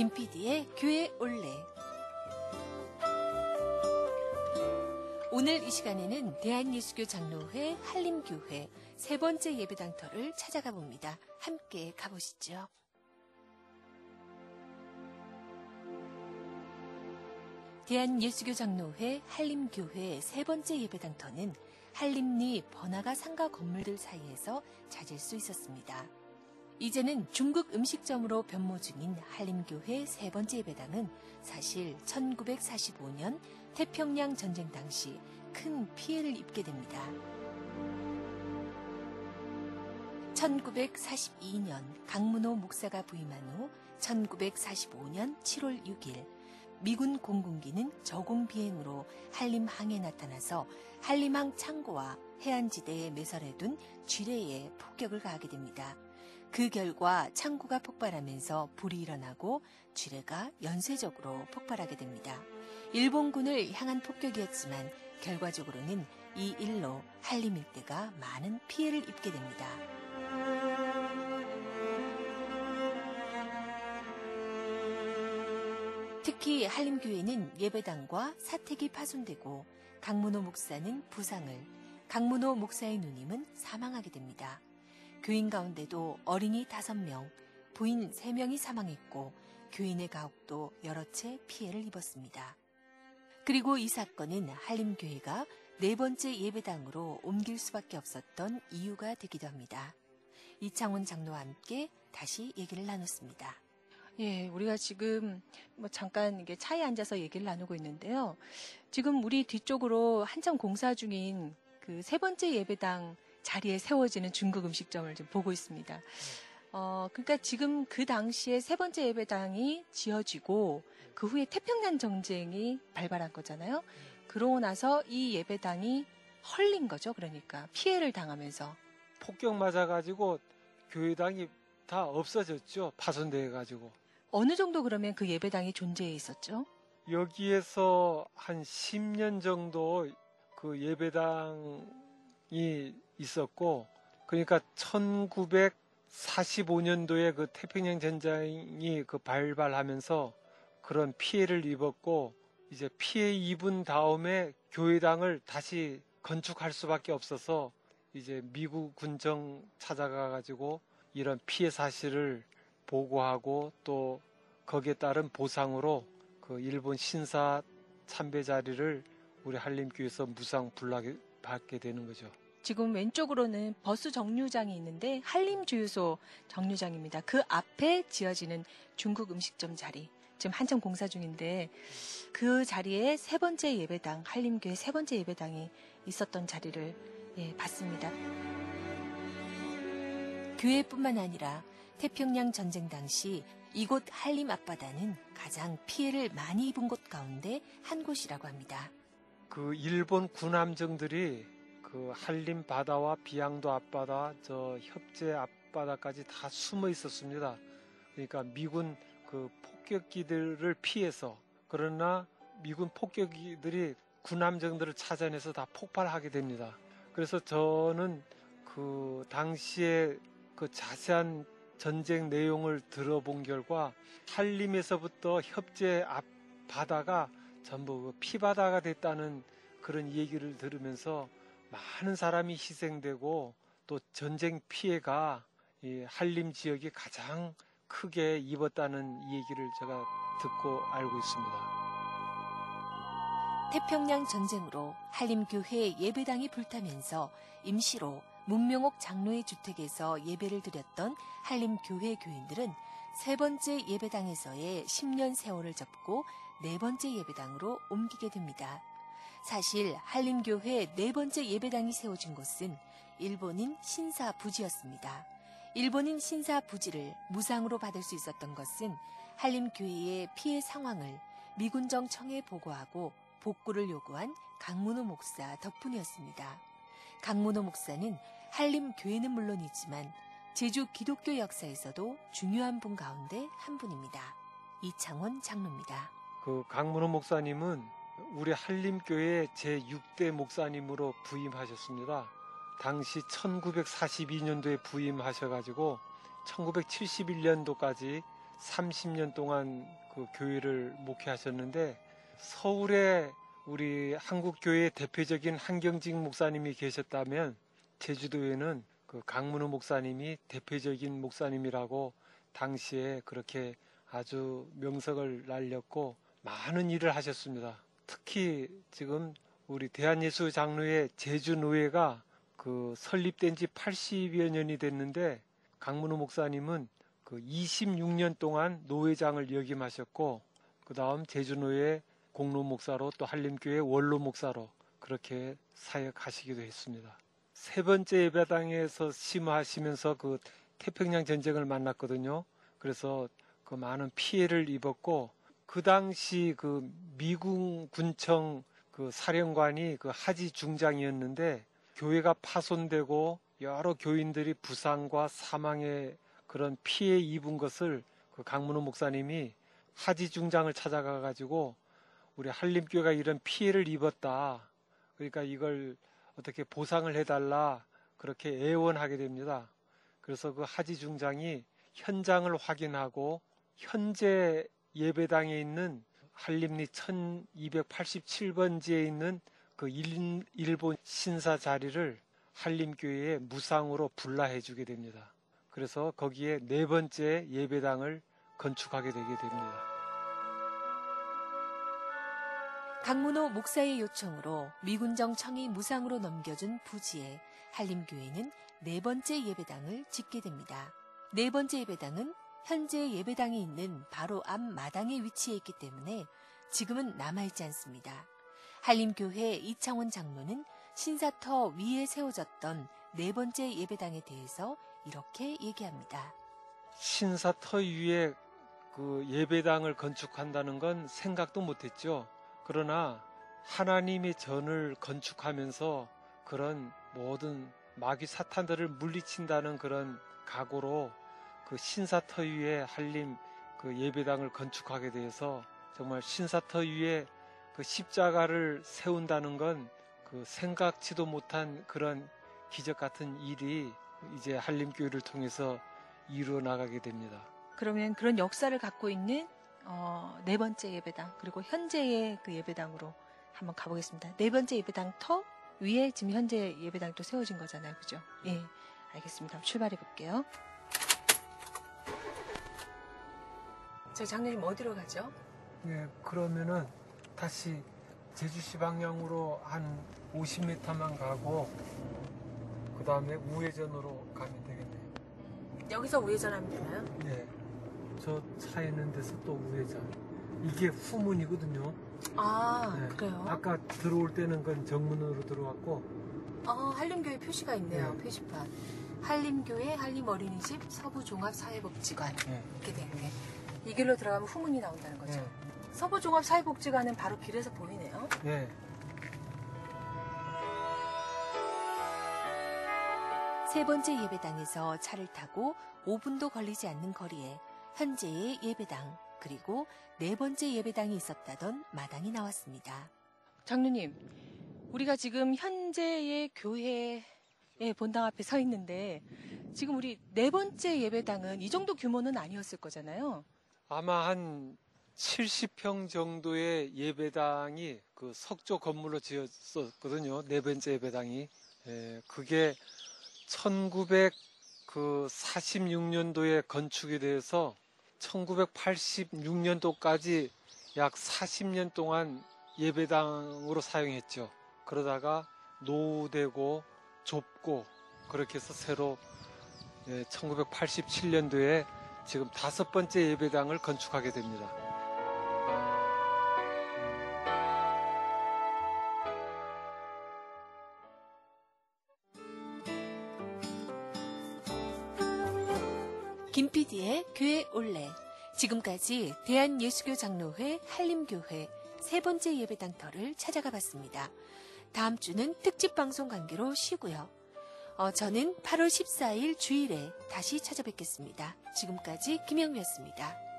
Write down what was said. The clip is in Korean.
김PD의 교회 올레. 오늘 이 시간에는 대한예수교 장로회 한림교회 세 번째 예배당터를 찾아가 봅니다. 함께 가보시죠. 대한예수교 장로회 한림교회 세 번째 예배당터는 한림리 번화가 상가 건물들 사이에서 찾을 수 있었습니다. 이제는 중국 음식점으로 변모 중인 한림교회 세 번째 예배당은 사실 1945년 태평양 전쟁 당시 큰 피해를 입게 됩니다. 1942년 강문호 목사가 부임한 후 1945년 7월 6일 미군 공군기는 저공 비행으로 한림항에 나타나서 한림항 창고와 해안지대에 매설해둔 쥐레에 폭격을 가하게 됩니다. 그 결과 창고가 폭발하면서 불이 일어나고 쥐레가 연쇄적으로 폭발하게 됩니다. 일본군을 향한 폭격이었지만 결과적으로는 이 일로 한림 일대가 많은 피해를 입게 됩니다. 특히 한림교회는 예배당과 사택이 파손되고 강문호 목사는 부상을, 강문호 목사의 누님은 사망하게 됩니다. 교인 가운데도 어린이 5명, 부인 3명이 사망했고 교인의 가옥도 여러 채 피해를 입었습니다. 그리고 이 사건은 한림교회가 네 번째 예배당으로 옮길 수밖에 없었던 이유가 되기도 합니다. 이창훈 장로와 함께 다시 얘기를 나눴습니다. 예, 우리가 지금 뭐 잠깐 이게 차에 앉아서 얘기를 나누고 있는데요. 지금 우리 뒤쪽으로 한참 공사 중인 그 세 번째 예배당 자리에 세워지는 중국 음식점을 지금 보고 있습니다. 어, 그러니까 지금 그 당시에 세 번째 예배당이 지어지고 그 후에 태평양 전쟁이 발발한 거잖아요. 그러고 나서 이 예배당이 헐린 거죠. 그러니까 피해를 당하면서 폭격 맞아가지고 교회당이 다 없어졌죠. 파손돼 가지고. 어느 정도 그러면 그 예배당이 존재해 있었죠? 여기에서 한 10년 정도 그 예배당이 있었고, 그러니까 1945년도에 그 태평양 전쟁이 그 발발하면서 그런 피해를 입었고, 이제 피해 입은 다음에 교회당을 다시 건축할 수밖에 없어서 이제 미국 군정 찾아가 가지고 이런 피해 사실을 보고하고 또 거기에 따른 보상으로 그 일본 신사 참배 자리를 우리 한림교에서 무상 불락 받게 되는 거죠. 지금 왼쪽으로는 버스 정류장이 있는데 한림 주유소 정류장입니다. 그 앞에 지어지는 중국 음식점 자리. 지금 한참 공사 중인데 그 자리에 세 번째 예배당, 한림교회 세 번째 예배당이 있었던 자리를 예, 봤습니다. 교회뿐만 아니라 태평양 전쟁 당시 이곳 한림 앞바다는 가장 피해를 많이 입은 곳 가운데 한 곳이라고 합니다. 그 일본 군함정들이 그 한림 바다와 비양도 앞바다, 저 협재 앞바다까지 다 숨어 있었습니다. 그러니까 미군 그 폭격기들을 피해서 그러나 미군 폭격기들이 군함정들을 찾아내서 다 폭발하게 됩니다. 그래서 저는 그 당시에 그 자세한 전쟁 내용을 들어본 결과 한림에서부터 협재 앞 바다가 전부 그 피바다가 됐다는 그런 얘기를 들으면서 많은 사람이 희생되고 또 전쟁 피해가 이 한림 지역이 가장 크게 입었다는 얘기를 제가 듣고 알고 있습니다. 태평양 전쟁으로 한림교회 예배당이 불타면서 임시로 문명옥 장로의 주택에서 예배를 드렸던 한림교회 교인들은 세 번째 예배당에서의 10년 세월을 접고 네 번째 예배당으로 옮기게 됩니다. 사실 한림교회 네 번째 예배당이 세워진 곳은 일본인 신사 부지였습니다. 일본인 신사 부지를 무상으로 받을 수 있었던 것은 한림교회의 피해 상황을 미군 정청에 보고하고 복구를 요구한 강문호 목사 덕분이었습니다. 강문호 목사는 한림 교회는 물론이지만 제주 기독교 역사에서도 중요한 분 가운데 한 분입니다. 이창원 장로입니다. 그 강문호 목사님은 우리 한림교회 제6대 목사님으로 부임하셨습니다. 당시 1942년도에 부임하셔가지고 1971년도까지 30년 동안 그 교회를 목회하셨는데 서울에 우리 한국 교회의 대표적인 한경직 목사님이 계셨다면 제주도에는 그 강문호 목사님이 대표적인 목사님이라고 당시에 그렇게 아주 명성을 날렸고 많은 일을 하셨습니다. 특히 지금 우리 대한예수 장로회 제주노회가 그 설립된 지 80여 년이 됐는데 강문호 목사님은 그 26년 동안 노회장을 역임하셨고 그 다음 제주노회 공로 목사로 또 한림교회 원로 목사로 그렇게 사역하시기도 했습니다. 세 번째 예배당에서 심화하시면서 그 태평양 전쟁을 만났거든요. 그래서 그 많은 피해를 입었고 그 당시 그 미군 군청 그 사령관이 그 하지 중장이었는데 교회가 파손되고 여러 교인들이 부상과 사망의 그런 피해 입은 것을 그 강문호 목사님이 하지 중장을 찾아가 가지고 우리 한림교회가 이런 피해를 입었다. 그러니까 이걸 어떻게 보상을 해달라 그렇게 애원하게 됩니다. 그래서 그 하지 중장이 현장을 확인하고 현재 예배당에 있는 한림리 1287번지에 있는 그 일, 일본 신사 자리를 한림교회에 무상으로 불라해 주게 됩니다. 그래서 거기에 네 번째 예배당을 건축하게 되게 됩니다. 강문호 목사의 요청으로 미군정 청이 무상으로 넘겨준 부지에 한림교회는 네 번째 예배당을 짓게 됩니다. 네 번째 예배당은 현재 예배당이 있는 바로 앞 마당에 위치해 있기 때문에 지금은 남아있지 않습니다. 한림교회 이창원 장로는 신사터 위에 세워졌던 네 번째 예배당에 대해서 이렇게 얘기합니다. 신사터 위에 그 예배당을 건축한다는 건 생각도 못했죠. 그러나 하나님의 전을 건축하면서 그런 모든 마귀 사탄들을 물리친다는 그런 각오로 그 신사터 위에 한림 그 예배당을 건축하게 돼서 정말 신사터 위에 그 십자가를 세운다는 건 그 생각지도 못한 그런 기적 같은 일이 이제 한림교회를 통해서 이루어 나가게 됩니다. 그러면 그런 역사를 갖고 있는 어, 네 번째 예배당 그리고 현재의 그 예배당으로 한번 가보겠습니다. 네 번째 예배당 터 위에 지금 현재 예배당이 또 세워진 거잖아요, 그죠? 예, 알겠습니다. 출발해 볼게요. 저 장로님 어디로 가죠? 네, 그러면은 다시 제주시 방향으로 한 50m만 가고 그 다음에 우회전으로 가면 되겠네요. 여기서 우회전하면 되나요? 네, 저차 있는 데서 또 우회전. 이게 후문이거든요. 아, 네. 그래요? 아까 들어올 때는 건 정문으로 들어왔고 어, 한림교회 표시가 있네요, 네. 표시판. 한림교회 한림어린이집 서부종합사회복지관 네. 이렇게 돼 있네. 이 길로 들어가면 후문이 나온다는 거죠. 네. 서부종합사회복지관은 바로 길에서 보이네요. 네. 세 번째 예배당에서 차를 타고 5분도 걸리지 않는 거리에 현재의 예배당 그리고 네 번째 예배당이 있었다던 마당이 나왔습니다. 장로님, 우리가 지금 현재의 교회의 본당 앞에 서 있는데 지금 우리 네 번째 예배당은 이 정도 규모는 아니었을 거잖아요. 아마 한 70평 정도의 예배당이 그 석조 건물로 지었었거든요. 네 번째 예배당이. 예, 그게 1946년도에 건축이 돼서 1986년도까지 약 40년 동안 예배당으로 사용했죠. 그러다가 노후되고 좁고 그렇게 해서 새로 예, 1987년도에 지금 다섯 번째 예배당을 건축하게 됩니다. 김PD의 교회 올레. 지금까지 대한예수교 장로회 한림교회 세 번째 예배당터를 찾아가 봤습니다. 다음 주는 특집 방송 관계로 쉬고요. 어, 저는 8월 14일 주일에 다시 찾아뵙겠습니다. 지금까지 김영미였습니다.